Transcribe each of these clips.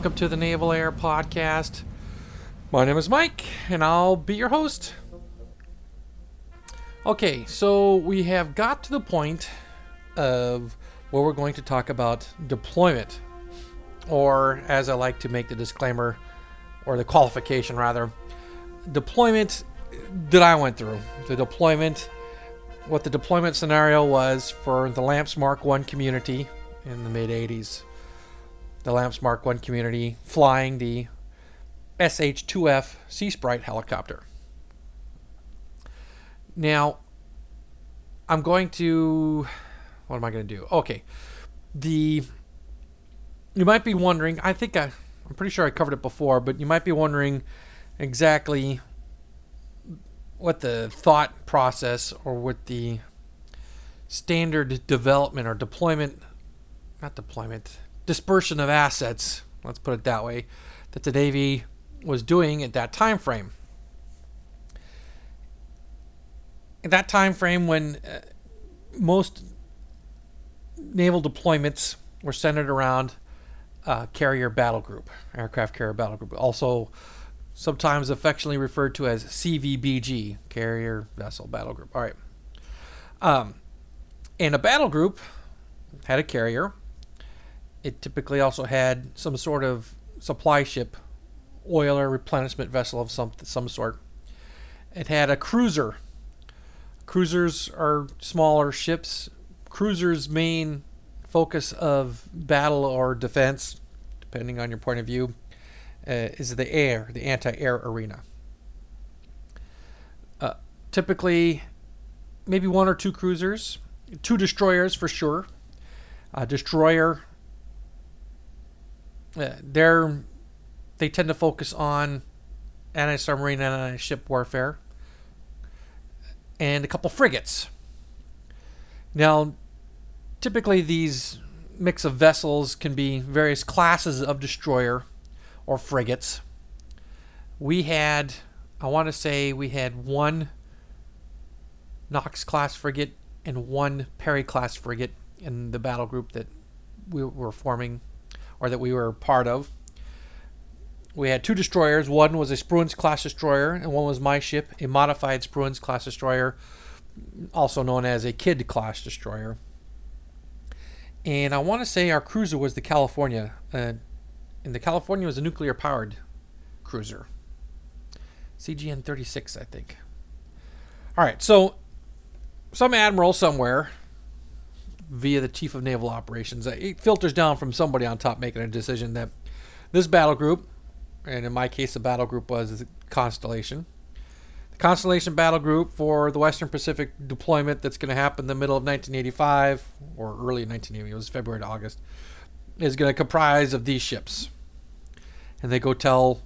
Welcome to the Naval Air Podcast. My name is Mike and I'll be your host. Okay, so we have got to the point of where we're going to talk about deployment, or as I like to make the disclaimer, or the qualification rather, deployment that I went through. The deployment, what the deployment scenario was for the Lamps Mark 1 community in the mid 80s the Lamps Mark 1 community flying the SH 2F Sea Sprite helicopter. Now, I'm going to. What am I going to do? Okay. The. You might be wondering, I think I, I'm pretty sure I covered it before, but you might be wondering exactly what the thought process or what the standard development or deployment, not deployment, dispersion of assets, let's put it that way, that the Navy was doing at that time frame. At that time frame when uh, most naval deployments were centered around uh, carrier battle group, aircraft carrier battle group, also sometimes affectionately referred to as CVBG, carrier vessel battle group. All right. Um, and a battle group had a carrier it typically also had some sort of supply ship, oil or replenishment vessel of some some sort. It had a cruiser. Cruisers are smaller ships. Cruisers' main focus of battle or defense, depending on your point of view, uh, is the air, the anti-air arena. Uh, typically, maybe one or two cruisers, two destroyers for sure. A destroyer Uh, they're they tend to focus on anti-submarine and anti-ship warfare and a couple frigates. Now, typically these mix of vessels can be various classes of destroyer or frigates. We had, I want to say, we had one Knox class frigate and one Perry class frigate in the battle group that we were forming or that we were part of. We had two destroyers. One was a Spruance class destroyer, and one was my ship, a modified Spruance class destroyer, also known as a Kidd class destroyer. And I want to say our cruiser was the California, uh, and the California was a nuclear powered cruiser. CGN 36, I think. All right, so some admiral somewhere via the chief of naval operations. It filters down from somebody on top making a decision that this battle group, and in my case, the battle group was Constellation. The Constellation battle group for the Western Pacific deployment that's going to happen in the middle of 1985 or early 1980, it was February to August, is going to comprise of these ships. And they go tell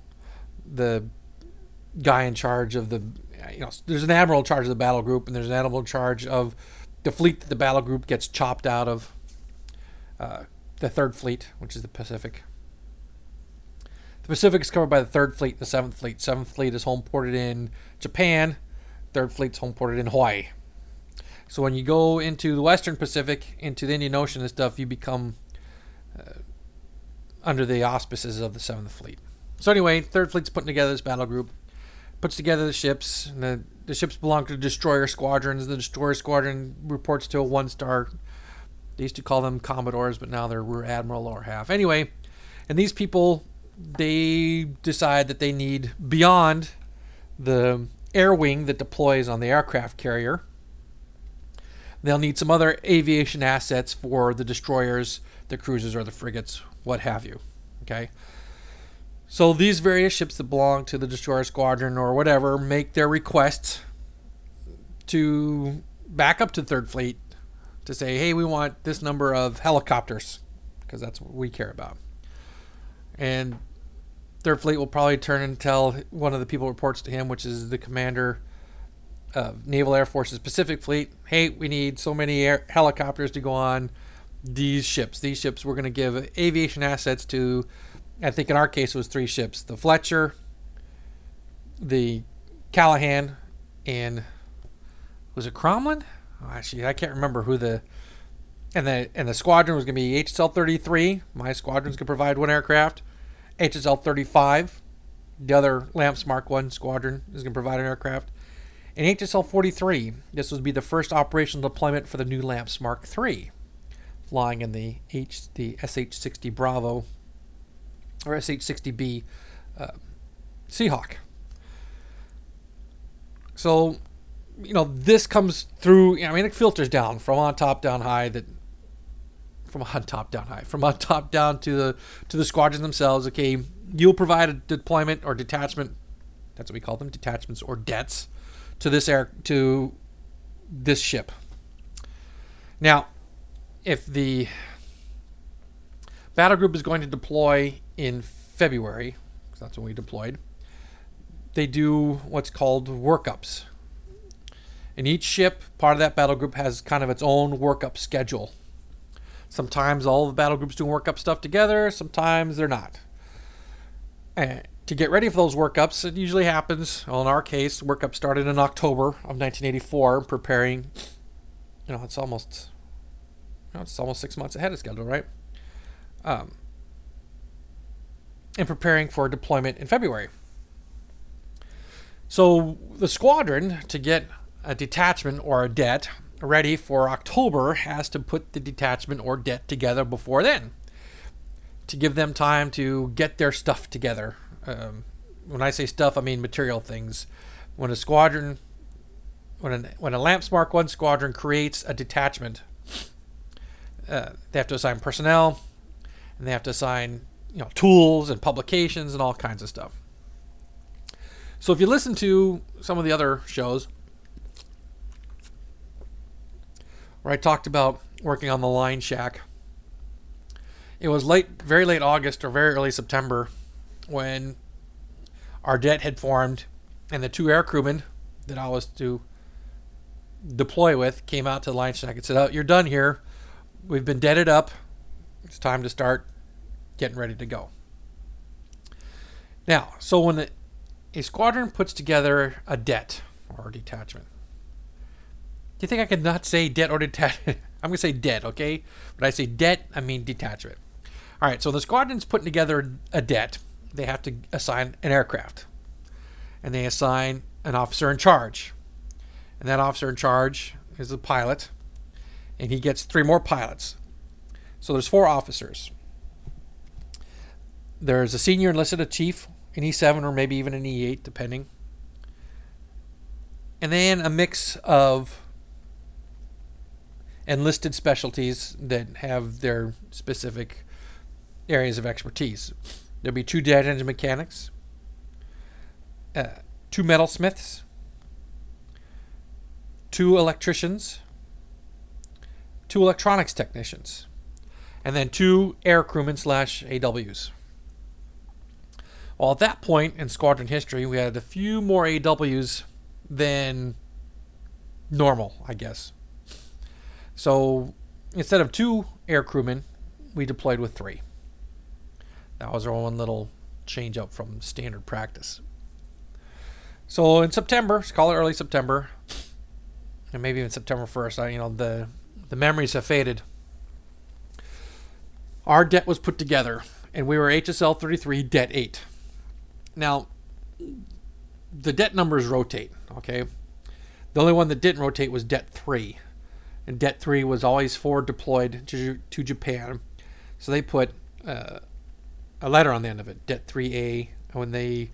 the guy in charge of the, you know, there's an admiral in charge of the battle group, and there's an admiral in charge of the fleet that the battle group gets chopped out of, uh, the third fleet, which is the Pacific. The Pacific is covered by the third fleet and the seventh fleet. Seventh fleet is home ported in Japan. Third fleet's home ported in Hawaii. So when you go into the Western Pacific, into the Indian Ocean and stuff, you become uh, under the auspices of the Seventh Fleet. So anyway, Third Fleet's putting together this battle group, puts together the ships, and the the ships belong to destroyer squadrons. The destroyer squadron reports to a one star. They used to call them commodores, but now they're rear admiral or half. Anyway, and these people they decide that they need beyond the air wing that deploys on the aircraft carrier. They'll need some other aviation assets for the destroyers, the cruisers, or the frigates, what have you. Okay. So these various ships that belong to the destroyer squadron or whatever make their requests to back up to Third Fleet to say, hey, we want this number of helicopters because that's what we care about. And Third Fleet will probably turn and tell one of the people reports to him, which is the commander of Naval Air Force's Pacific Fleet, hey, we need so many air- helicopters to go on these ships. These ships we're going to give aviation assets to I think in our case it was three ships: the Fletcher, the Callaghan, and was it Crommelin? Oh, actually, I can't remember who the and the and the squadron was going to be HSL 33. My squadron's going to provide one aircraft. HSL 35, the other Lamps Mark One squadron is going to provide an aircraft. And HSL 43, this would be the first operational deployment for the new Lamps Mark III, flying in the H the SH-60 Bravo or SH-60B uh, Seahawk. So, you know, this comes through. I mean, it filters down from on top down high. That from on top down high, from on top down to the to the squadrons themselves. Okay, you'll provide a deployment or detachment. That's what we call them, detachments or debts to this air to this ship. Now, if the battle group is going to deploy in February, because that's when we deployed, they do what's called workups. And each ship, part of that battle group, has kind of its own workup schedule. Sometimes all the battle groups do workup stuff together, sometimes they're not. And to get ready for those workups, it usually happens. Well, in our case, workup started in October of 1984, preparing. You know, it's almost, you know, it's almost six months ahead of schedule, right? Um, and preparing for deployment in February. So the squadron, to get a detachment or a det ready for October, has to put the detachment or det together before then to give them time to get their stuff together um, when I say stuff, I mean material things. When a squadron, when a, when a Lamps Mark One squadron creates a detachment, uh, they have to assign personnel, and they have to assign you know tools and publications and all kinds of stuff. So if you listen to some of the other shows where I talked about working on the line shack, it was late, very late August or very early September when our det had formed and the two air crewmen that I was to deploy with came out to the line shack and said, Oh, you're done here. We've been deaded up. It's time to start getting ready to go. Now, so when a squadron puts together a det or a detachment, do you think I could not say det or detachment? I'm going to say det, okay? But I say det, I mean detachment. All right, so the squadron's putting together a det they have to assign an aircraft. And they assign an officer in charge. And that officer in charge is the pilot. And he gets three more pilots. So there's four officers. There's a senior enlisted, a chief, an E7 or maybe even an E8, depending. And then a mix of enlisted specialties that have their specific areas of expertise. There'll be two jet engine mechanics, uh, two metalsmiths, two electricians, two electronics technicians, and then two air crewmen slash AWs. Well, at that point in squadron history, we had a few more AWs than normal, I guess. So instead of two air crewmen, we deployed with three. That was our one little change up from standard practice. So in September, let's call it early September, and maybe even September 1st, I, you know, the, the memories have faded. Our det was put together, and we were HSL 33 det 8. Now, the det numbers rotate, okay? The only one that didn't rotate was det 3. And det 3 was always forward deployed to, to Japan. So they put uh, a letter on the end of it, det 3A. When they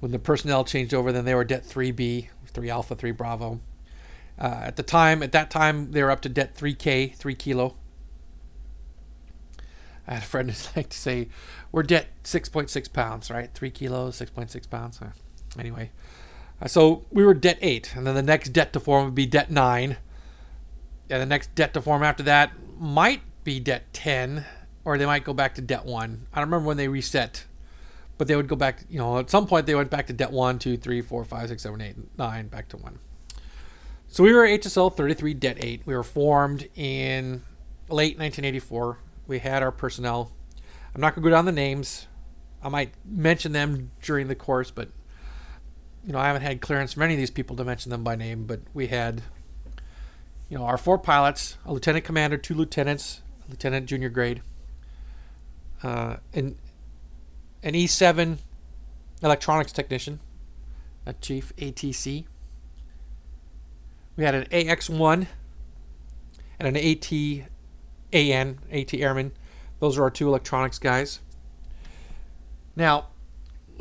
when the personnel changed over, then they were det 3B, 3 Alpha, 3 Bravo. Uh, at the time, at that time, they were up to det 3K, 3 Kilo. I had a friend who's like to say, we're det 6.6 pounds, right? 3 kilos, 6.6 pounds. Anyway, uh, so we were det 8, and then the next det to form would be det 9. And the next det to form after that might be det 10, or they might go back to det one. I don't remember when they reset, but they would go back. You know, at some point they went back to det one, two, three, four, five, six, seven, eight, nine, back to one. So we were HSL 33 det 8. We were formed in late 1984. We had our personnel. I'm not going to go down the names. I might mention them during the course, but you know, I haven't had clearance from any of these people to mention them by name. But we had, you know, our four pilots, a lieutenant commander, two lieutenants, lieutenant junior grade, uh, an, an E7 electronics technician, a chief ATC. We had an AX1 and an AT-AN, AT Airman. Those are our two electronics guys. Now,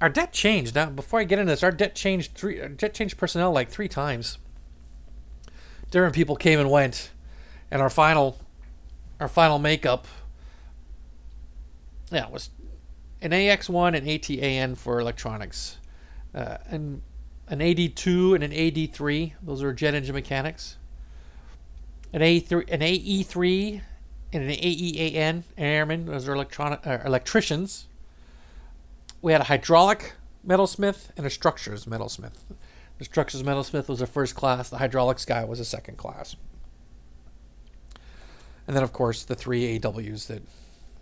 our det changed. Now, before I get into this, our det changed three. Our det changed personnel like three times. Different people came and went, and our final, our final makeup. Yeah, was an AX1 and AT-AN for electronics, uh, and an AD2 and an AD3. Those are jet engine mechanics. An A3, an AE3, and an AEAN airman. Those are electronic uh, electricians. We had a hydraulic metalsmith and a structures metalsmith. The structures metalsmith was a first class. The hydraulics guy was a second class. And then, of course, the three AWs that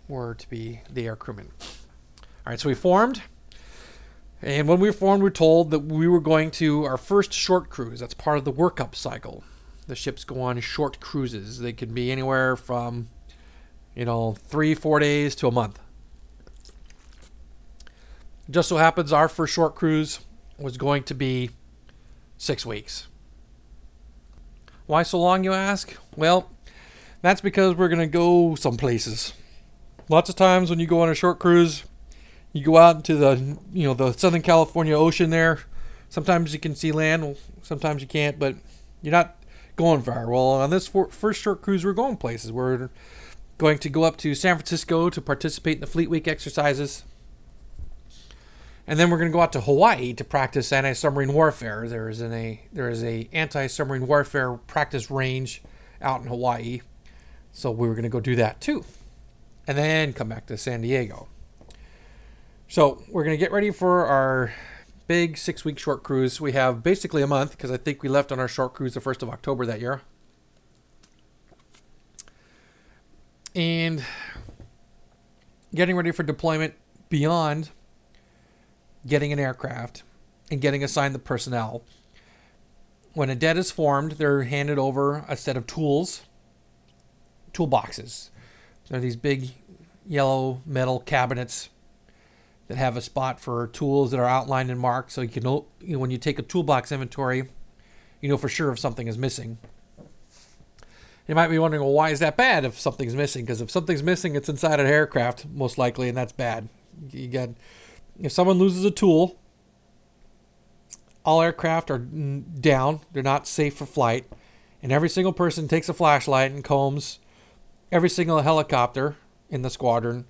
were to be the air crewmen. All right, so we formed. And when we formed, we were told that we were going to our first short cruise. That's part of the workup cycle. The ships go on short cruises. They can be anywhere from, you know, three, four days to a month. Just so happens our first short cruise was going to be six weeks. Why so long, you ask? Well, that's because we're going to go some places. Lots of times when you go on a short cruise, you go out into the you know the Southern California Ocean there. Sometimes you can see land, sometimes you can't, but you're not going far. Well, on this first short cruise, we're going places. We're going to go up to San Francisco to participate in the Fleet Week exercises. And then we're going to go out to Hawaii to practice anti-submarine warfare. There is an a there is a anti-submarine warfare practice range out in Hawaii, so we were going to go do that too, and then come back to San Diego. So we're going to get ready for our big six week short cruise. We have basically a month because I think we left on our short cruise the 1st of October that year. And getting ready for deployment beyond getting an aircraft and getting assigned the personnel. When a det is formed, they're handed over a set of tools, toolboxes. They're these big yellow metal cabinets that have a spot for tools that are outlined and marked. So you can know, you know when you take a toolbox inventory you know for sure if something is missing. You might be wondering well why is that bad if something's missing? Because if something's missing it's inside an aircraft most likely and that's bad. You got if someone loses a tool all aircraft are down. They're not safe for flight. And every single person takes a flashlight and combs every single helicopter in the squadron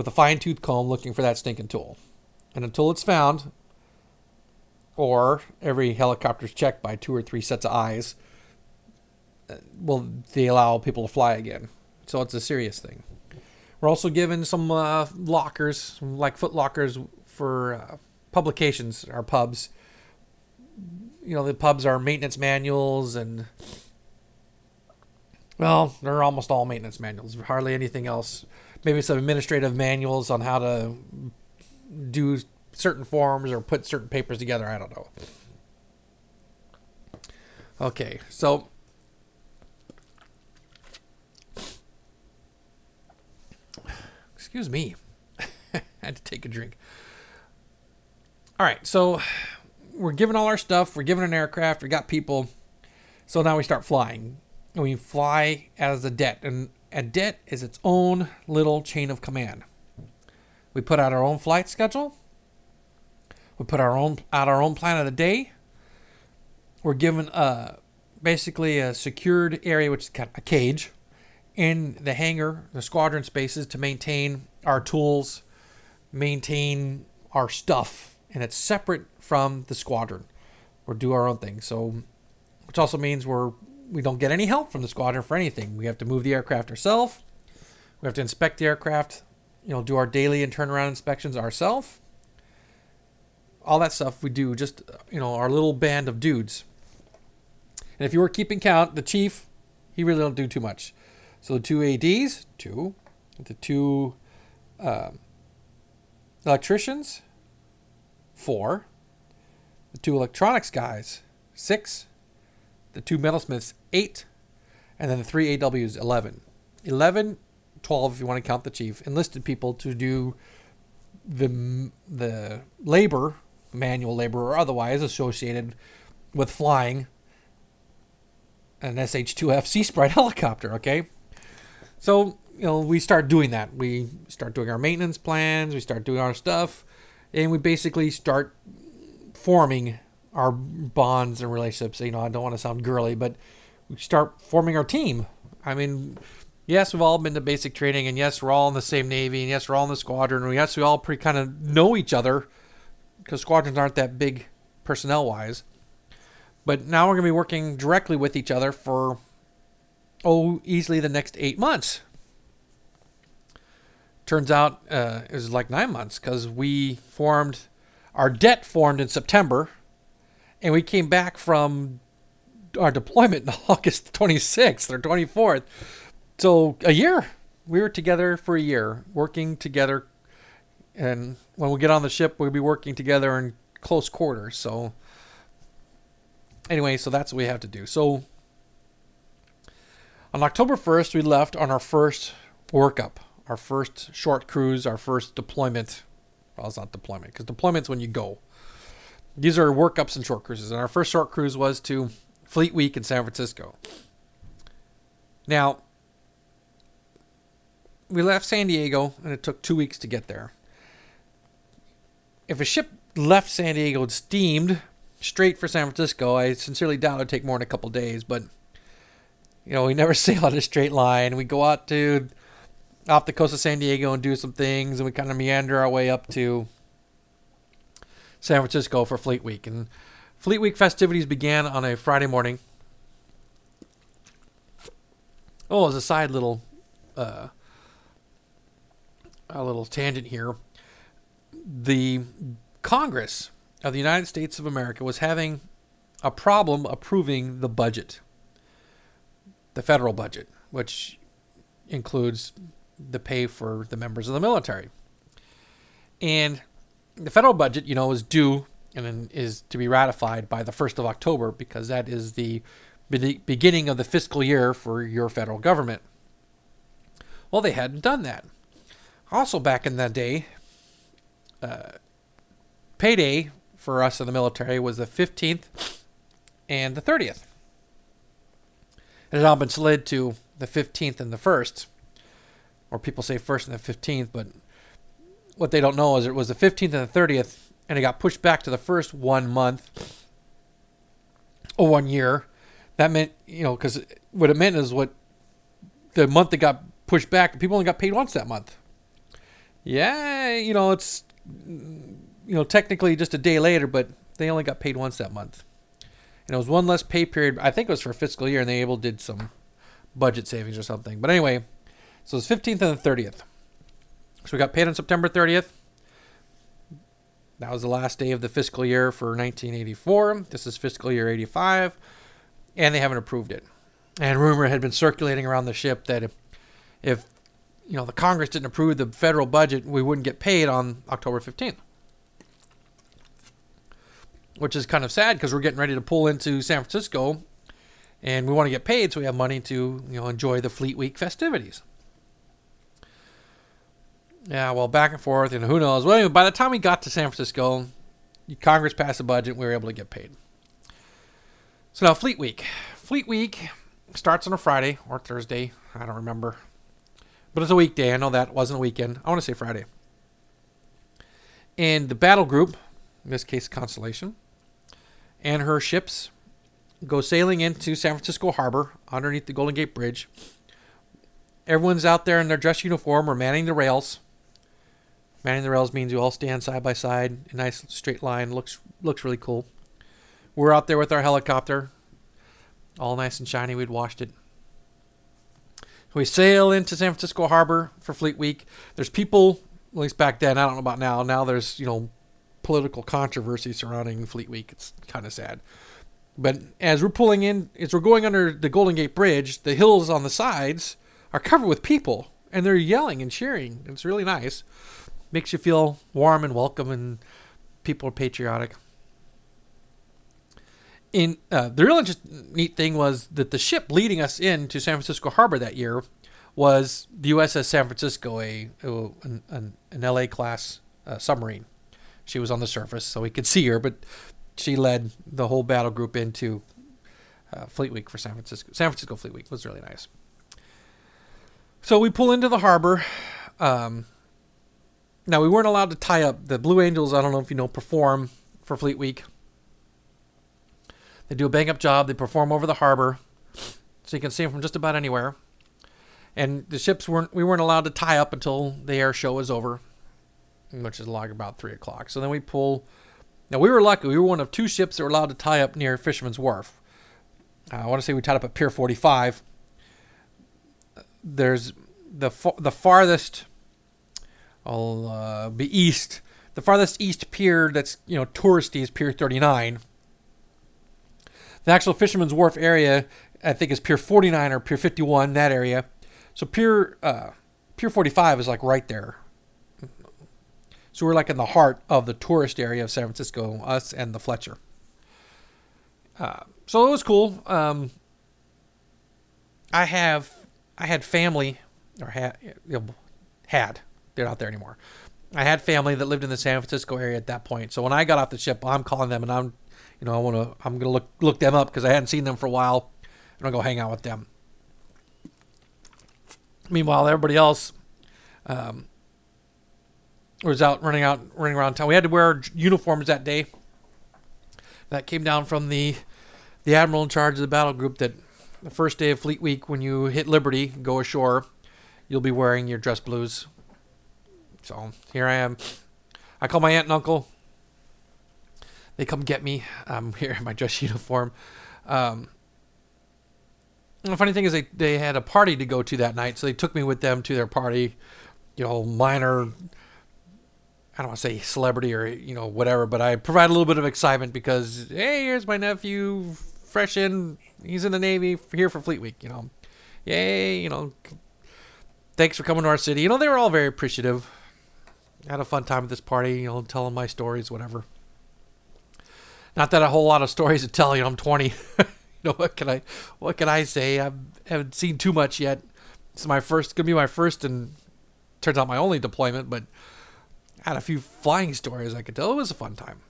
with a fine tooth comb looking for that stinking tool. And until it's found, or every helicopter's checked by two or three sets of eyes, uh, will they allow people to fly again? So it's a serious thing. We're also given some uh, lockers, like foot lockers for uh, publications, our pubs. You know, the pubs are maintenance manuals and, well, they're almost all maintenance manuals. Hardly anything else maybe some administrative manuals on how to do certain forms or put certain papers together. I don't know. Okay, so excuse me, I had to take a drink. All right, so we're given all our stuff. We're given an aircraft. We got people. So now we start flying, and we fly as a det. And a det is its own little chain of command. We put out our own flight schedule. We put our own out our own plan of the day. We're given a basically a secured area, which is kind of a cage, in the hangar, the squadron spaces to maintain our tools, maintain our stuff, and it's separate from the squadron. We'll do our own thing. So, which also means we're we don't get any help from the squadron for anything. We have to move the aircraft ourselves. We have to inspect the aircraft, you know, do our daily and turnaround inspections ourselves. All that stuff we do just, you know, our little band of dudes. And if you were keeping count, the chief, he really don't do too much. So the two ADs, two, the two um, electricians, four, the two electronics guys, six, the two metalsmiths eight, and then the three AWs 11. 11, 12 if you want to count the chief, enlisted people to do the the labor, manual labor or otherwise associated with flying an SH-2F Sea Sprite helicopter. Okay, so you know we start doing that. We start doing our maintenance plans. We start doing our stuff, and we basically start forming our bonds and relationships. You know, I don't want to sound girly, but we start forming our team. I mean, yes, we've all been to basic training, and yes, we're all in the same Navy, and yes, we're all in the squadron, and yes, we all pretty kind of know each other because squadrons aren't that big personnel wise. But now we're going to be working directly with each other for, oh, easily the next eight months. Turns out uh, it was like nine months because we formed, our det formed in September, and we came back from our deployment in August 26th or 24th. So a year. We were together for a year, working together. And when we get on the ship, we'll be working together in close quarters. So anyway, so that's what we have to do. So on October 1st, we left on our first workup, our first short cruise, our first deployment. Well, it's not deployment because deployment's when you go. These are workups and short cruises. And our first short cruise was to Fleet Week in San Francisco. Now, we left San Diego and it took two weeks to get there. If a ship left San Diego and steamed straight for San Francisco, I sincerely doubt it'd take more than a couple days, but you know, we never sail on a straight line. We go out to off the coast of San Diego and do some things and we kind of meander our way up to San Francisco for Fleet Week. And Fleet Week festivities began on a Friday morning. Oh, as a side little uh, a little tangent here. The Congress of the United States of America was having a problem approving the budget, the federal budget, which includes the pay for the members of the military. And the federal budget, you know, is due and then is to be ratified by the 1st of October because that is the beginning of the fiscal year for your federal government. Well, they hadn't done that. Also, back in that day, uh, payday for us in the military was the 15th and the 30th. It had all been slid to the 15th and the 1st, or people say 1st and the 15th, but what they don't know is it was the 15th and the 30th, and it got pushed back to the first one month or one year. That meant, you know, because what it meant is what the month that got pushed back, people only got paid once that month yeah, you know, it's you know technically just a day later, but they only got paid once that month. And it was one less pay period. I think it was for fiscal year, and they able did some budget savings or something. But anyway, so it's 15th and the 30th. So we got paid on September 30th. That was the last day of the fiscal year for 1984. This is fiscal year 85, and they haven't approved it. And rumor had been circulating around the ship that if, if you know, the Congress didn't approve the federal budget, we wouldn't get paid on October 15th. Which is kind of sad because we're getting ready to pull into San Francisco and we want to get paid so we have money to, you know, enjoy the Fleet Week festivities. Yeah, well, back and forth, and who knows. Well, anyway, by the time we got to San Francisco, Congress passed a budget, and we were able to get paid. So now, Fleet Week. Fleet Week starts on a Friday or Thursday. I don't remember. But it's a weekday. I know that wasn't a weekend. I want to say Friday. And the battle group, in this case Constellation, and her ships go sailing into San Francisco Harbor underneath the Golden Gate Bridge. Everyone's out there in their dress uniform. We're manning the rails. Manning the rails means you all stand side by side, a nice straight line. looks looks really cool. We're out there with our helicopter, all nice and shiny. We'd washed it. We sail into San Francisco Harbor for Fleet Week. There's people, at least back then, I don't know about now. Now there's, you know, political controversy surrounding Fleet Week. It's kind of sad. But as we're pulling in, as we're going under the Golden Gate Bridge, the hills on the sides are covered with people, and they're yelling and cheering. It's really nice. Makes you feel warm and welcome, and people are patriotic. in uh, the real neat thing was that the ship leading us into San Francisco Harbor that year was the USS San Francisco, a, a an, an, an LA class uh, submarine. She was on the surface, so we could see her, but she led the whole battle group into uh, Fleet Week for San Francisco. San Francisco Fleet Week was really nice. So we pull into the harbor. Um, now we weren't allowed to tie up. The Blue Angels, I don't know if you know, perform for Fleet Week. They do a bang up job. They perform over the harbor, so you can see them from just about anywhere. And the ships weren't. We weren't allowed to tie up until the air show was over, which is like about three o'clock. So then we pull. Now we were lucky. We were one of two ships that were allowed to tie up near Fisherman's Wharf. Uh, I want to say we tied up at Pier 45. There's the the farthest. I'll uh, be east. The farthest east pier that's you know touristy is Pier 39 the actual Fisherman's Wharf area, I think, is Pier 49 or Pier 51, that area. So Pier uh, Pier 45 is like right there. So we're like in the heart of the tourist area of San Francisco, us and the Fletcher. Uh, so it was cool. Um, I have I had family or had had they're not there anymore. I had family that lived in the San Francisco area at that point. So when I got off the ship, I'm calling them and I'm you know, I want to, I'm going to look, look them up because I hadn't seen them for a while. And I'll go hang out with them. Meanwhile, everybody else um, was out running out, running around town. We had to wear uniforms that day. That came down from the, the admiral in charge of the battle group that the first day of Fleet Week, when you hit Liberty, go ashore, you'll be wearing your dress blues. So here I am. I call my aunt and uncle they come get me. I'm here in my dress uniform. Um, the funny thing is, they, they had a party to go to that night, so they took me with them to their party. You know, minor, I don't want to say celebrity or, you know, whatever, but I provide a little bit of excitement because, hey, here's my nephew, fresh in, he's in the Navy, here for Fleet Week, you know. Yay, you know, thanks for coming to our city. You know, they were all very appreciative. Had a fun time at this party, you know, telling my stories, whatever. Not that a whole lot of stories to tell. You know, I'm 20. you know what can I what can I say? I haven't seen too much yet. It's my first gonna be my first and turns out my only deployment, but I had a few flying stories I could tell. It was a fun time.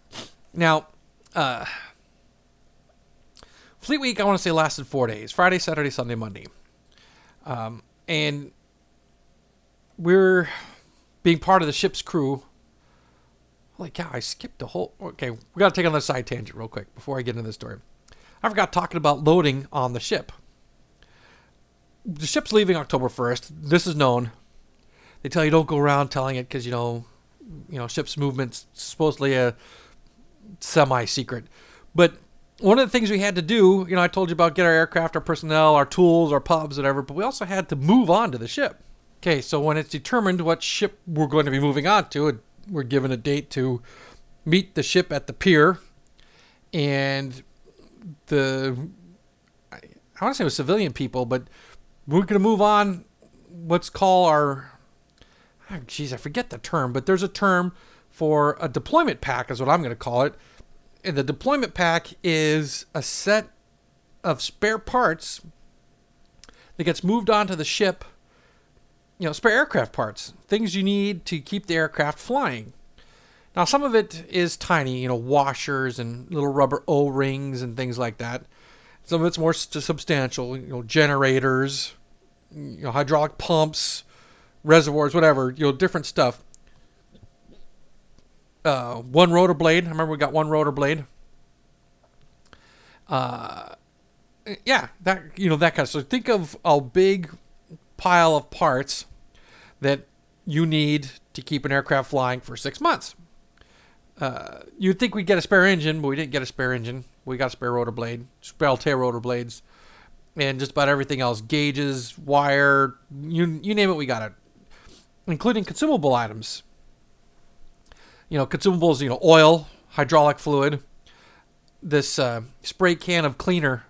Now, uh, Fleet Week I want to say lasted four days: Friday, Saturday, Sunday, Monday, um, and we're being part of the ship's crew Holy cow, I skipped the whole. Okay, we got to take another side tangent real quick before I get into the story. I forgot talking about loading on the ship. The ship's leaving October 1st. This is known. They tell you don't go around telling it because, you know, you know, ship's movement's supposedly a semi secret. But one of the things we had to do, you know, I told you about get our aircraft, our personnel, our tools, our pubs, whatever, but we also had to move on to the ship. Okay, so when it's determined what ship we're going to be moving on to, we're given a date to meet the ship at the pier, and the I, want to say it was civilian people, but we're going to move on. What's called our ah, geez, I forget the term, but there's a term for a deployment pack, is what I'm going to call it. And the deployment pack is a set of spare parts that gets moved onto the ship you know, spare aircraft parts, things you need to keep the aircraft flying. Now, some of it is tiny, you know, washers and little rubber O rings and things like that. Some of it's more substantial, you know, generators, you know, hydraulic pumps, reservoirs, whatever, you know, different stuff. Uh, one rotor blade. I remember we got one rotor blade. Uh, yeah, that you know that kind of. So think of a big pile of parts that you need to keep an aircraft flying for six months. Uh, you'd think we'd get a spare engine, but we didn't get a spare engine. We got a spare rotor blade, spare tail rotor blades, and just about everything else gauges, wire, you, you name it, we got it, including consumable items. You know, consumables, you know, oil, hydraulic fluid, this uh, spray can of cleaner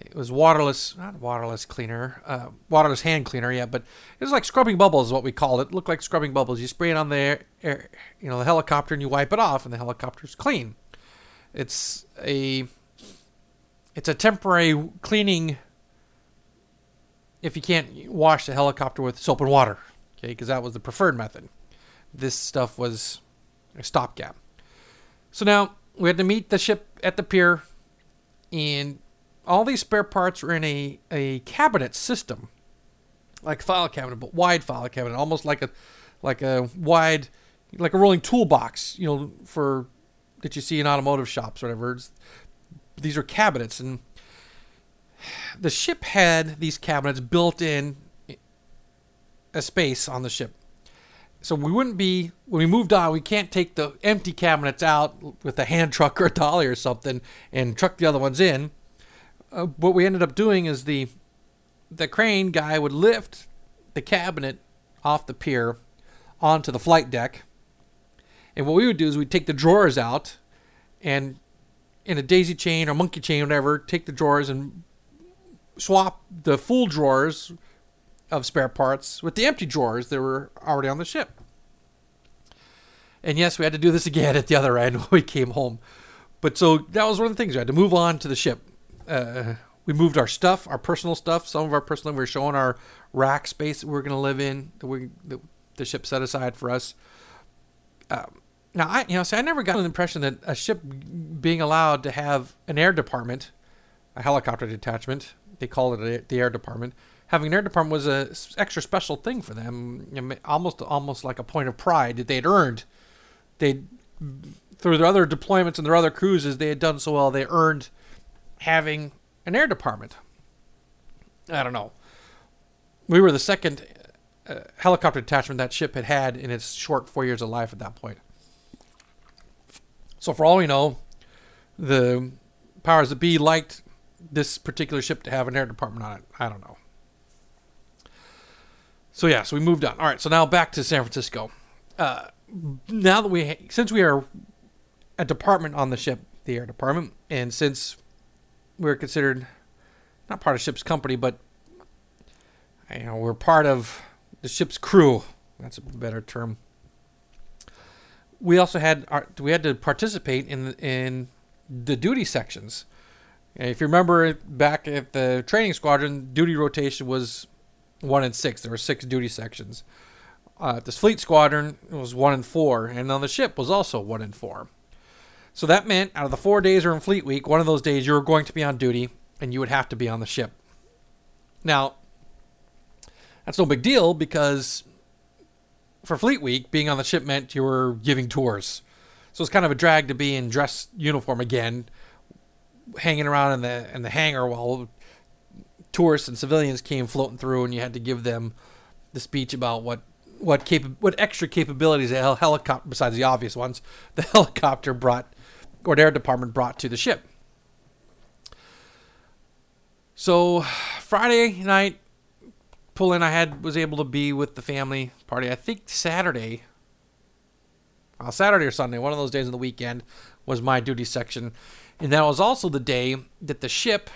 it was waterless, not waterless cleaner, uh, waterless hand cleaner, yeah, but it was like scrubbing bubbles, is what we called it. it. Looked like scrubbing bubbles. You spray it on the air, you know, the helicopter, and you wipe it off, and the helicopter's clean. It's a it's a temporary cleaning if you can't wash the helicopter with soap and water, okay, because that was the preferred method. This stuff was a stopgap. So now we had to meet the ship at the pier, and all these spare parts were in a, a cabinet system, like file cabinet, but wide file cabinet, almost like a like a wide, like a rolling toolbox, you know, for that you see in automotive shops or whatever. It's, these are cabinets, and the ship had these cabinets built in a space on the ship. So we wouldn't be when we moved on. We can't take the empty cabinets out with a hand truck or a dolly or something and truck the other ones in. Uh, what we ended up doing is the the crane guy would lift the cabinet off the pier onto the flight deck, and what we would do is we'd take the drawers out and in a daisy chain or monkey chain, whatever, take the drawers and swap the full drawers of spare parts with the empty drawers that were already on the ship. And yes, we had to do this again at the other end when we came home. But so that was one of the things we had to move on to the ship. Uh, we moved our stuff, our personal stuff, some of our personal. We were showing our rack space that we are going to live in. That we that the ship set aside for us. Um, now, I you know, see, I never got an impression that a ship being allowed to have an air department, a helicopter detachment, they call it the air department. Having an air department was a extra special thing for them, you know, almost almost like a point of pride that they'd earned. They through their other deployments and their other cruises, they had done so well. They earned having an air department. I don't know. We were the second uh, helicopter detachment that ship had had in its short four years of life at that point. So for all we know, the powers that be liked this particular ship to have an air department on it. I don't know. So yeah, so we moved on. All right, so now back to San Francisco. Uh, now that we, since we are a department on the ship, the air department, and since we're considered not part of ship's company, but you know we're part of the ship's crew. That's a better term we also had our, we had to participate in in the duty sections. And if you remember back at the training squadron, duty rotation was one and six. There were six duty sections. Uh, this fleet squadron it was one and four, and on the ship was also one and four. So that meant out of the four days or in Fleet Week, one of those days you were going to be on duty, and you would have to be on the ship. Now, that's no big deal because for Fleet Week, being on the ship meant you were giving tours. So it's kind of a drag to be in dress uniform again, hanging around in the in the hangar while tourists and civilians came floating through, and you had to give them the speech about what what capa- what extra capabilities a helicopter, besides the obvious ones, the helicopter brought or the air department brought to the ship. So Friday night, pull in, I had was able to be with the family party. I think Saturday, uh, Saturday or Sunday, one of those days of the weekend, was my duty section, and that was also the day that the ship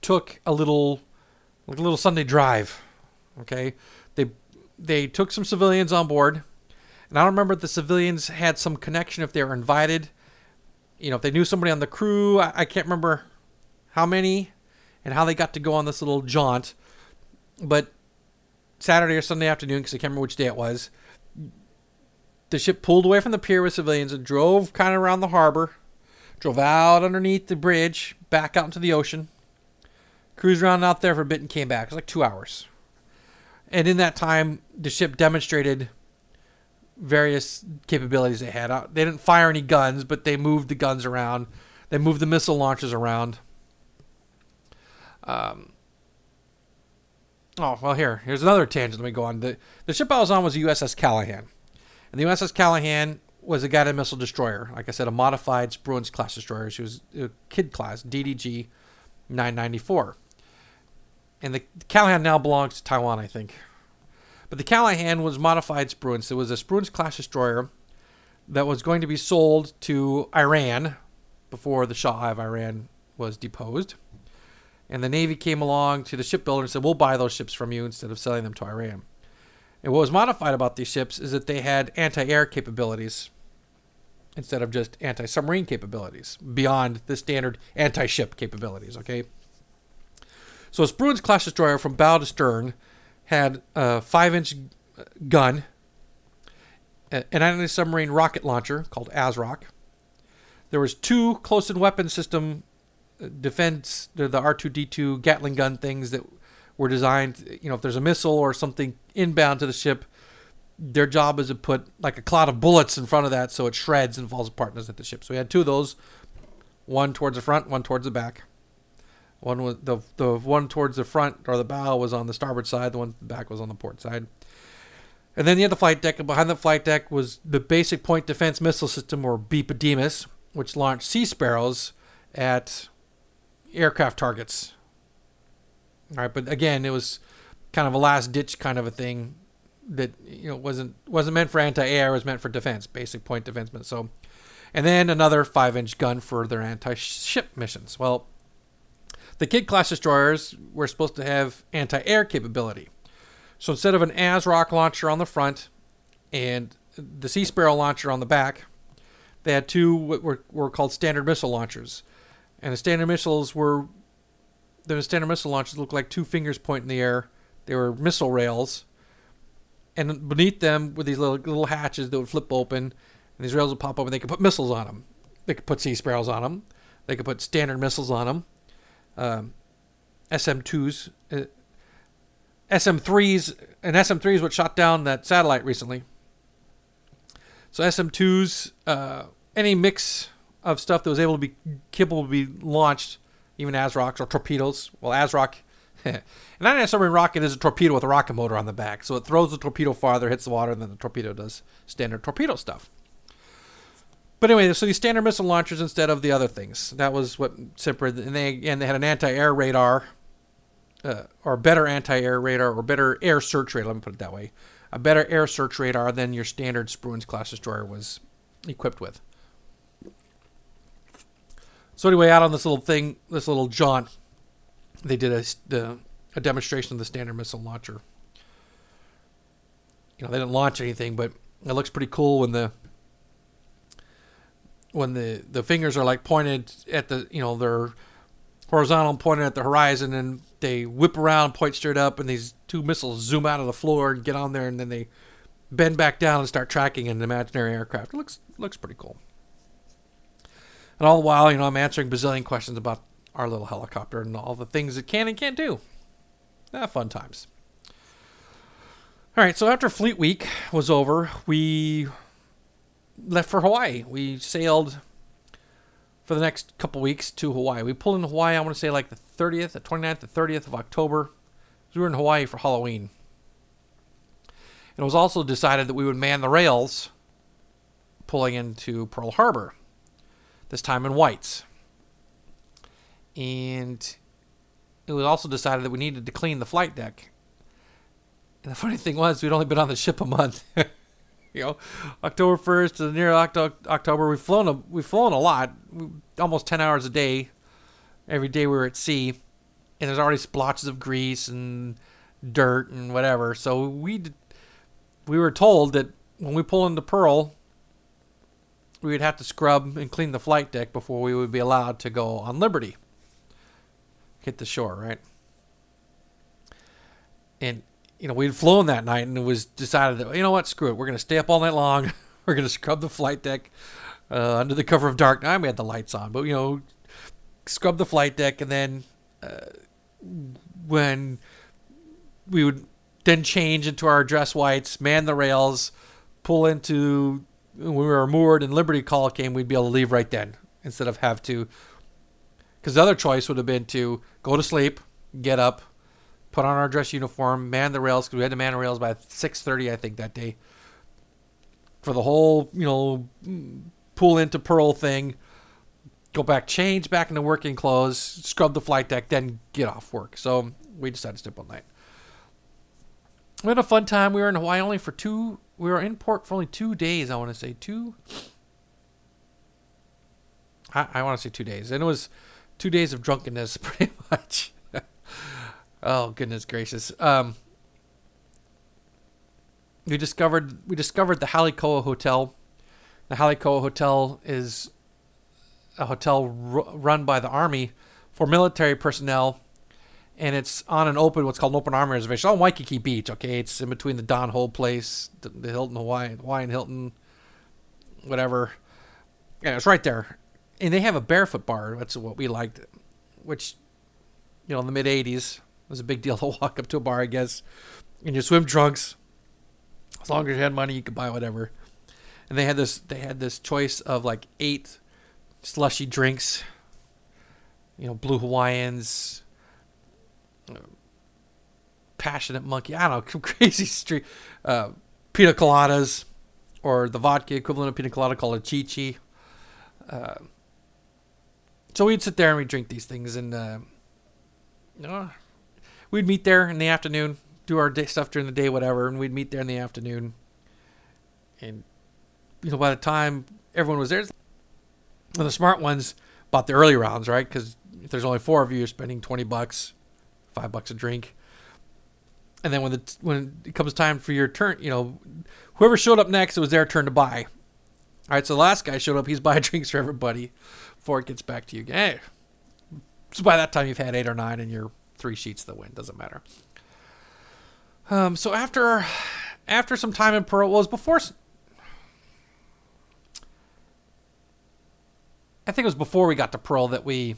took a little, like a little Sunday drive. Okay, they they took some civilians on board, and I don't remember if the civilians had some connection if they were invited. You know, if they knew somebody on the crew, I, I can't remember how many and how they got to go on this little jaunt but Saturday or Sunday afternoon, because I can't remember which day it was, the ship pulled away from the pier with civilians and drove kind of around the harbor, drove out underneath the bridge, back out into the ocean, cruised around out there for a bit, and came back. It was like two hours. And in that time, the ship demonstrated various capabilities they had. Uh, they didn't fire any guns, but they moved the guns around. They moved the missile launchers around. Um, Oh well, here here's another tangent. Let me go on. the The ship I was on was the USS Callaghan, and the USS Callaghan was a guided missile destroyer. Like I said, a modified Spruance class destroyer. She was a Kidd class, DDG 994, and the Callaghan now belongs to Taiwan, I think. But the Callaghan was modified Spruance. It was a Spruance class destroyer that was going to be sold to Iran before the Shah of Iran was deposed and the Navy came along to the shipbuilder and said, "We'll buy those ships from you instead of selling them to Iran." And what was modified about these ships is that they had anti-air capabilities, instead of just anti submarine capabilities beyond the standard anti ship capabilities. Okay. So a Spruance class destroyer from bow to stern had a five inch gun, an anti submarine rocket launcher called ASROC. There was two close-in weapon system uh, defense, the R2D2 Gatling gun things that were designed. You know, if there's a missile or something inbound to the ship, their job is to put like a cloud of bullets in front of that so it shreds and falls apart and doesn't hit the ship. So we had two of those, one towards the front, one towards the back. One was the the one towards the front or the bow was on the starboard side. The one back was on the port side. And then had the flight deck, and behind the flight deck was the basic point defense missile system, or BPDMIS, which launched Sea Sparrows at aircraft targets. All right, but again, it was kind of a last ditch kind of a thing that you know wasn't wasn't meant for anti-air. It was meant for defense, basic point defense. So, and then another five-inch gun for their anti-ship missions. Well, the Kidd class destroyers were supposed to have anti-air capability. So instead of an ASROC launcher on the front and the Sea Sparrow launcher on the back, they had two what were, were called standard missile launchers. And the standard missiles were the standard missile launchers looked like two fingers pointing in the air. They were missile rails. And beneath them were these little little hatches that would flip open, and these rails would pop open. They could put missiles on them. They could put Sea Sparrows on them. They could put standard missiles on them. Um, SM2s, uh, SM3s, and SM3 is what shot down that satellite recently. So SM2s, uh, any mix of stuff that was able to be capable to be launched, even ASROCs or torpedoes. Well, ASROC, an anti-submarine rocket is a torpedo with a rocket motor on the back, so it throws the torpedo farther, hits the water, and then the torpedo does standard torpedo stuff. But anyway, so these standard missile launchers instead of the other things. That was what separated. And they and they had an anti-air radar, uh, or better anti-air radar, or better air search radar. Let me put it that way. A better air search radar than your standard Spruance class destroyer was equipped with. So anyway, out on this little thing, this little jaunt, they did a, a demonstration of the standard missile launcher. You know, they didn't launch anything, but it looks pretty cool when the when the the fingers are like pointed at the you know they're horizontal pointed at the horizon and they whip around point straight up and these two missiles zoom out of the floor and get on there and then they bend back down and start tracking an imaginary aircraft. It looks looks pretty cool. And all the while you know i'm answering bazillion questions about our little helicopter and all the things it can and can't do. Ah, fun times. All right so after fleet week was over we left for Hawaii. We sailed for the next couple weeks to Hawaii. We pulled into Hawaii, I want to say like the 30th, the 29th, the 30th of October. We were in Hawaii for Halloween. And it was also decided that we would man the rails pulling into Pearl Harbor, this time in whites. And it was also decided that we needed to clean the flight deck. And the funny thing was, we'd only been on the ship a month. you know, October first to the near October, we've flown a we've flown a lot, almost ten hours a day. Every day we were at sea, and there's already splotches of grease and dirt and whatever. So we we were told that when we pull into Pearl, we would have to scrub and clean the flight deck before we would be allowed to go on Liberty. Hit the shore, right? And you know, we'd flown that night and it was decided that, you know what, screw it. We're going to stay up all night long. We're going to scrub the flight deck uh, under the cover of dark night. We had the lights on, but, you know, scrub the flight deck. And then uh, when we would then change into our dress whites, man the rails, pull into, when we were moored and Liberty call came, we'd be able to leave right then instead of have to. Because the other choice would have been to go to sleep, get up, put on our dress uniform, man the rails because we had to man the rails by 6:30, I think, that day. For the whole, you know, pull into Pearl thing, go back, change back into working clothes, scrub the flight deck, then get off work. So we decided to stay all night. We had a fun time. We were in Hawaii only for two. We were in port for only two days. I want to say two. I, I want to say two days, and it was two days of drunkenness, pretty much. Oh goodness gracious. Um, we discovered we discovered the Hale Koa Hotel The Hale Koa Hotel is a hotel r- run by the Army for military personnel, and it's on an open, what's called an open army reservation on Waikiki Beach. Okay, it's in between the Don Hope place, the, the Hilton Hawaii, Hawaiian Hilton, whatever. Yeah, it's right there, and they have a barefoot bar. That's what we liked, which, you know, in the mid '80s was a big deal to walk up to a bar, I guess, in your swim trunks. As long as you had money, you could buy whatever. And they had this, they had this choice of like eight slushy drinks. You know, blue Hawaiians, passionate monkey. I don't know, some crazy street uh, pina coladas, or the vodka equivalent of pina colada called a chi chi. Uh, so we'd sit there and we'd drink these things, and uh, you know, we'd meet there in the afternoon, do our day stuff during the day, whatever, and we'd meet there in the afternoon. And you know, by the time everyone was there, and the smart ones bought the early rounds, right? Because if there's only four of you, you're spending twenty bucks, five bucks a drink. And then when the when it comes time for your turn, you know, whoever showed up next, it was their turn to buy. All right, so the last guy showed up. He's buying drinks for everybody before it gets back to you. Hey, so by that time you've had eight or nine, and you're three sheets the win. Doesn't matter. Um, so after after some time in Pearl, well, was before I think it was before we got to Pearl that we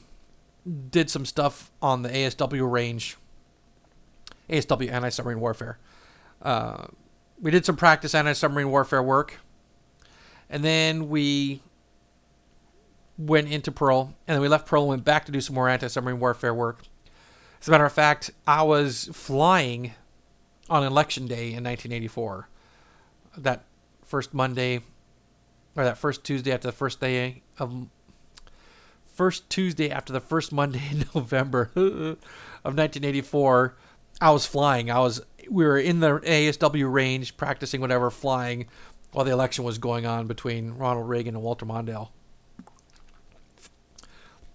did some stuff on the ASW range, ASW anti submarine warfare. Uh, we did some practice anti submarine warfare work, and then we went into Pearl, and then we left Pearl and went back to do some more anti submarine warfare work. As a matter of fact, I was flying on election day in 1984. That first Monday, or that first Tuesday after the first day of first Tuesday after the first Monday in November of 1984, I was flying. I was we were in the ASW range practicing whatever flying while the election was going on between Ronald Reagan and Walter Mondale.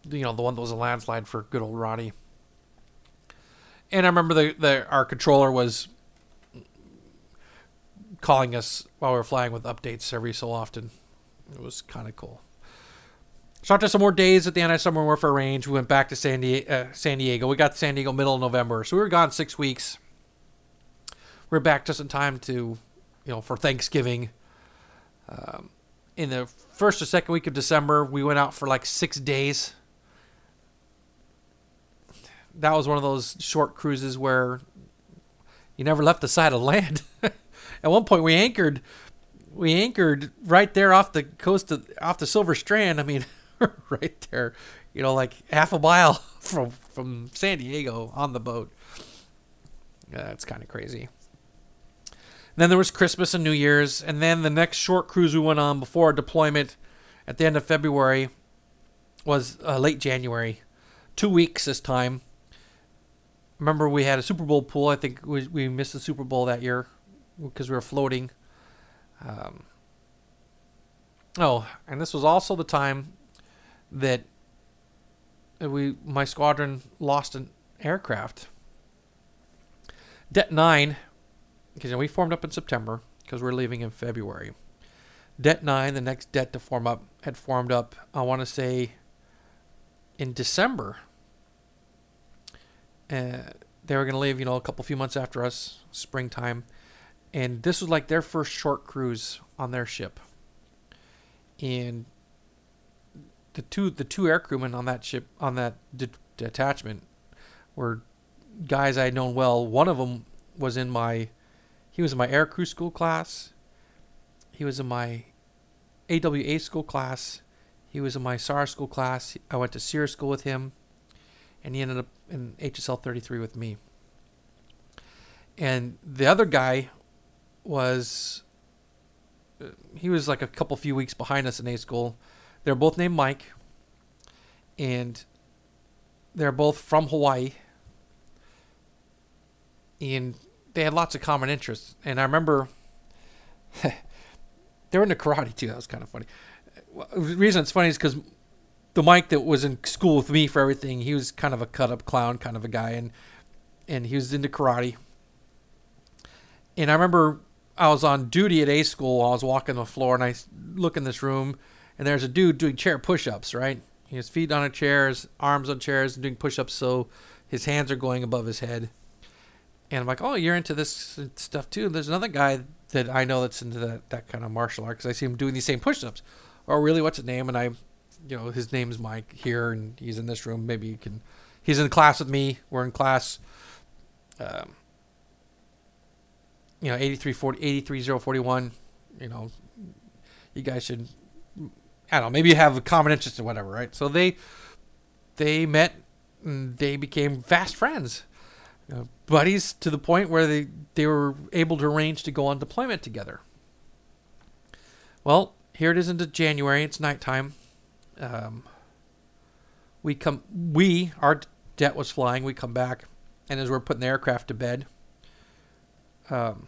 You know, the one that was a landslide for good old Ronnie. And I remember the, the our controller was calling us while we were flying with updates every so often. It was kind of cool. So after some more days at the anti-summer warfare range, we went back to San Diego, uh, San Diego. We got to San Diego middle of November, so we were gone six weeks. We are back just in time to, you know, for Thanksgiving. Um, in the first or second week of December, we went out for like six days. That was one of those short cruises where you never left the side of land. At one point, we anchored, we anchored right there off the coast of off the Silver Strand. I mean. right there, you know, like half a mile from from San Diego on the boat. Yeah, that's kind of crazy. And then there was Christmas and New Year's, and then the next short cruise we went on before our deployment at the end of February was uh, late January, two weeks this time. Remember, we had a Super Bowl pool. I think we, we missed the Super Bowl that year because we were floating. Um, oh, and this was also the time that we my squadron lost an aircraft. Det 9, because we formed up in September because we're leaving in February. Det 9, the next det to form up, had formed up, I want to say, in December. Uh, they were going to leave, you know, a couple few months after us, springtime. And this was like their first short cruise on their ship. And the two the two air crewmen on that ship on that de- detachment were guys I had known well. One of them was in my he was in my air crew school class. He was in my AWA school class. He was in my SAR school class. I went to SERE school with him, and he ended up in HSL 33 with me. And the other guy was uh, he was like a couple few weeks behind us in A school they're both named Mike, and they're both from Hawaii, and they had lots of common interests. And I remember they were into karate too. That was kind of funny. The reason it's funny is because the Mike that was in school with me for everything, he was kind of a cut up clown kind of a guy, and and he was into karate. And I remember I was on duty at A school. I was walking the floor and I look in this room, and there's a dude doing chair push-ups. Right, his feet on a chair, his arms on chairs, and doing push-ups. So his hands are going above his head. And I'm like, oh, you're into this stuff too. There's another guy that I know that's into that, that kind of martial art because I see him doing these same push-ups. Oh, really? What's his name? And I, you know, his name's Mike here, and he's in this room. Maybe you can. He's in class with me. We're in class. Um, you know, 8340, 83041. You know, you guys should. I don't know. Maybe you have a common interest or whatever, right? So they they met and they became fast friends you know, buddies to the point where they, they were able to arrange to go on deployment together. Well, here it is into January. It's nighttime. Um, we come, we, our jet was flying. We come back, and as we're putting the aircraft to bed, um,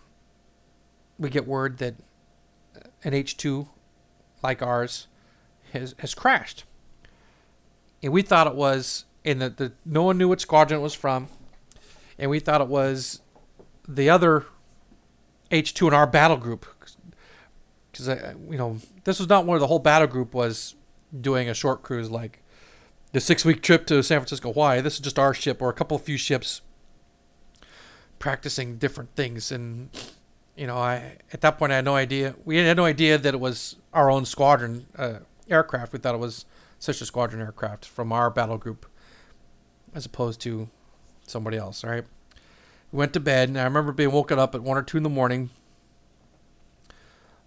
we get word that an H2 like ours has, has crashed. And we thought it was, and the, the, no one knew what squadron it was from and we thought it was the other H2 in our battle group. Because, you know, this was not where the whole battle group was doing a short cruise like the six week trip to San Francisco, Hawaii. This is just our ship or a couple of few ships practicing different things. And, you know, I at that point I had no idea. We had no idea that it was our own squadron uh, aircraft. We thought it was sister squadron aircraft from our battle group as opposed to somebody else, right? We went to bed, and I remember being woken up at 1 or 2 in the morning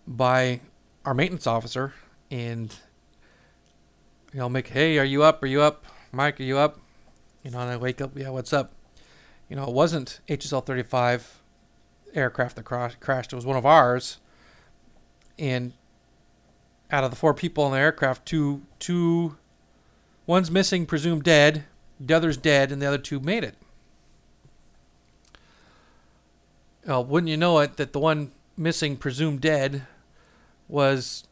by our maintenance officer, and, you know, make, hey, are you up? Are you up? Mike, are you up? You know, and I wake up, yeah, what's up? You know, it wasn't HSL 35 aircraft that crashed, it was one of ours. And out of the four people in the aircraft, two, two, one's missing, presumed dead, the other's dead, and the other two made it. Well, wouldn't you know it, that the one missing, presumed dead, was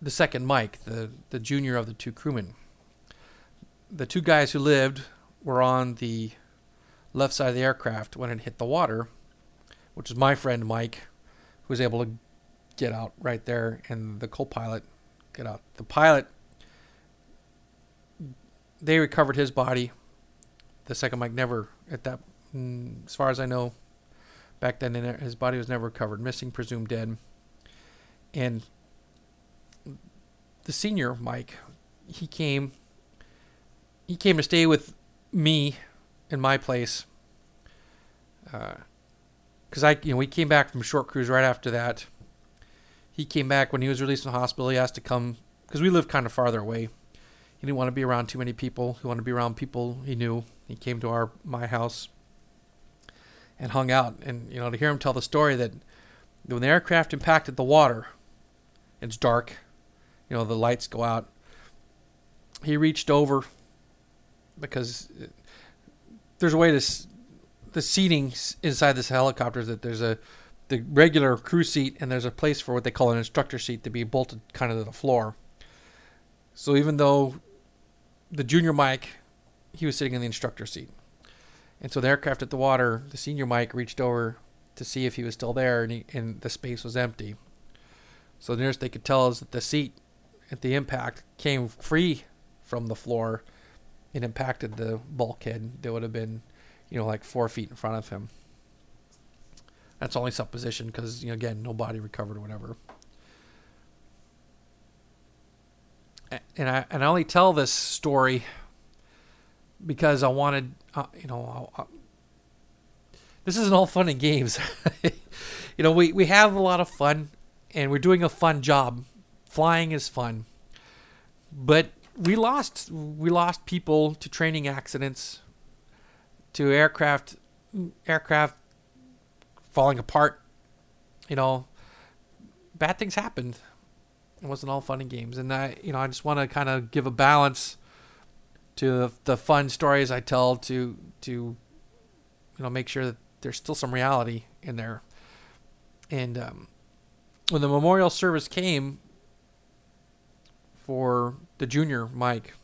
the second Mike, the, the junior of the two crewmen. The two guys who lived were on the left side of the aircraft when it hit the water, which is my friend Mike, who was able to get out right there, and the co pilot get out. The pilot, they recovered his body. The second Mike never, at that, mm, as far as I know, Back then, his body was never recovered, missing, presumed dead. And the senior Mike, he came. He came to stay with me in my place. Because uh, I, you know, we came back from short cruise right after that. He came back when he was released from the hospital. He asked to come because we lived kind of farther away. He didn't want to be around too many people. He wanted to be around people he knew. He came to our my house and hung out. And you know, to hear him tell the story that when the aircraft impacted the water, it's dark, you know, the lights go out. He reached over because uh, there's a way to the seating inside this helicopter that there's a the regular crew seat and there's a place for what they call an instructor seat to be bolted kind of to the floor. So even though the junior Mike, he was sitting in the instructor seat. And so the aircraft at the water, the senior Mike reached over to see if he was still there, and, he, and the space was empty. So the nearest they could tell is that the seat at the impact came free from the floor and impacted the bulkhead that would have been, you know, like four feet in front of him. That's only supposition because, you know, again, no body recovered or whatever. And I and I only tell this story because I wanted, uh, you know, uh, this isn't all fun and games. you know, we, we have a lot of fun and we're doing a fun job. Flying is fun. But we lost we lost people to training accidents, to aircraft aircraft falling apart. You know, bad things happened. It wasn't all fun and games, and I you know I just want to kind of give a balance to the fun stories I tell to to you know make sure that there's still some reality in there. And um, when the memorial service came for the junior Mike,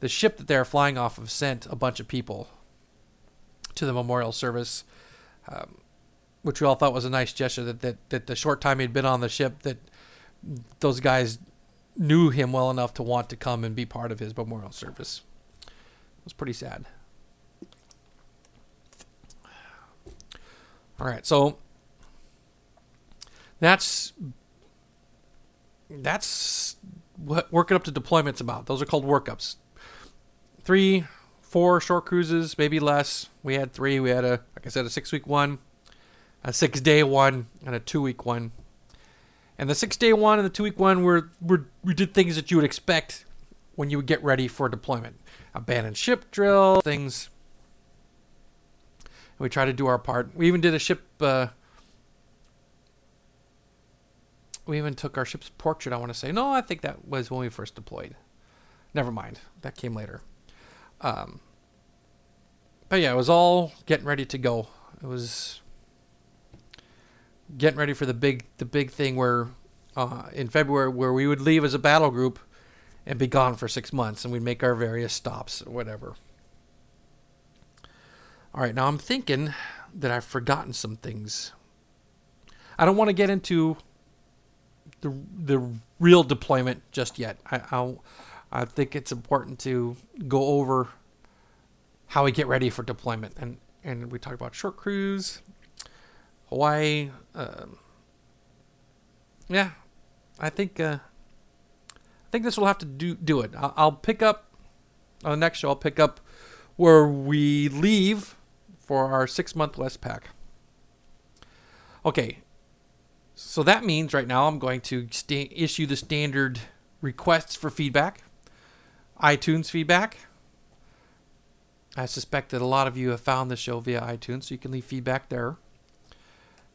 the ship that they're flying off of sent a bunch of people to the memorial service. Um, which we all thought was a nice gesture that, that, that the short time he'd been on the ship that those guys knew him well enough to want to come and be part of his memorial service. It was pretty sad. All right, so that's that's working up to deployments about. Those are called workups. Three, four short cruises, maybe less. We had three. We had a like I said, a six week one, a six day one, and a two week one. And the six day one and the two week one were, were we did things that you would expect when you would get ready for deployment. Abandoned ship drill, things we try to do our part. We even did a ship. Uh, we even took our ship's portrait. I want to say no. I think that was when we first deployed. Never mind. That came later. Um, but yeah, it was all getting ready to go. It was getting ready for the big the big thing where uh, in February where we would leave as a battle group and be gone for six months and we'd make our various stops or whatever. All right, now I'm thinking that I've forgotten some things. I don't want to get into the the real deployment just yet. I I'll, I think it's important to go over how we get ready for deployment, and and we talk about short cruise, Hawaii. Um, yeah, I think uh, I think this will have to do do it. I'll, I'll pick up on the next show. I'll pick up where we leave for our six month West pack. Okay, so that means right now I'm going to sta- issue the standard requests for feedback, iTunes feedback. I suspect that a lot of you have found the show via iTunes, so you can leave feedback there.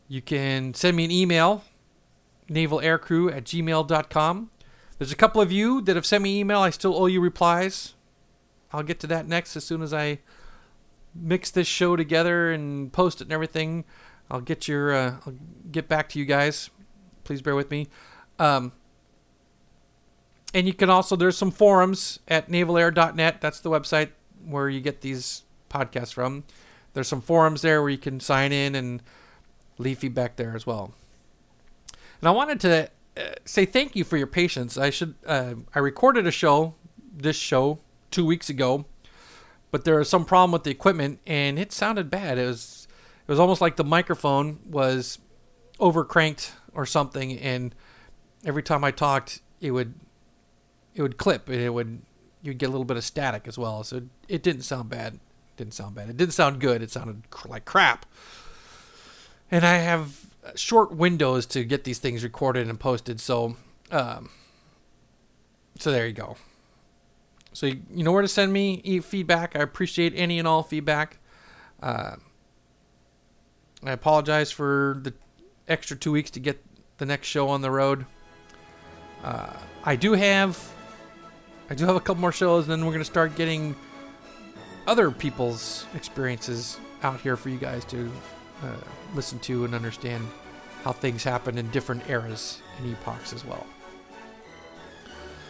You can send me an email, navalaircrew at gmail.com. There's a couple of you that have sent me email. I still owe you replies. I'll get to that next as soon as I mix this show together and post it and everything. I'll get your uh, I'll get back to you guys. Please bear with me. Um, and you can also there's some forums at navalair.net. That's the website where you get these podcasts from. There's some forums there where you can sign in and leave feedback there as well. And I wanted to uh, say thank you for your patience. I should uh, I recorded a show, this show, two weeks ago but there was some problem with the equipment and it sounded bad. It was it was almost like the microphone was overcranked or something and every time I talked it would it would clip and it would you'd get a little bit of static as well. So it, it didn't sound bad. It didn't sound bad. It didn't sound good. It sounded like crap. And I have short windows to get these things recorded and posted. So, um, so there you go. So you, you know where to send me feedback. I appreciate any and all feedback. Uh, I apologize for the extra two weeks to get the next show on the road. Uh, I do have, I do have a couple more shows, and then we're gonna start getting other people's experiences out here for you guys to uh, listen to and understand how things happen in different eras and epochs as well.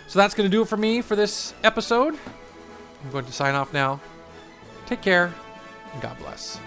So that's going to do it for me for this episode. I'm going to sign off now. Take care, and God bless.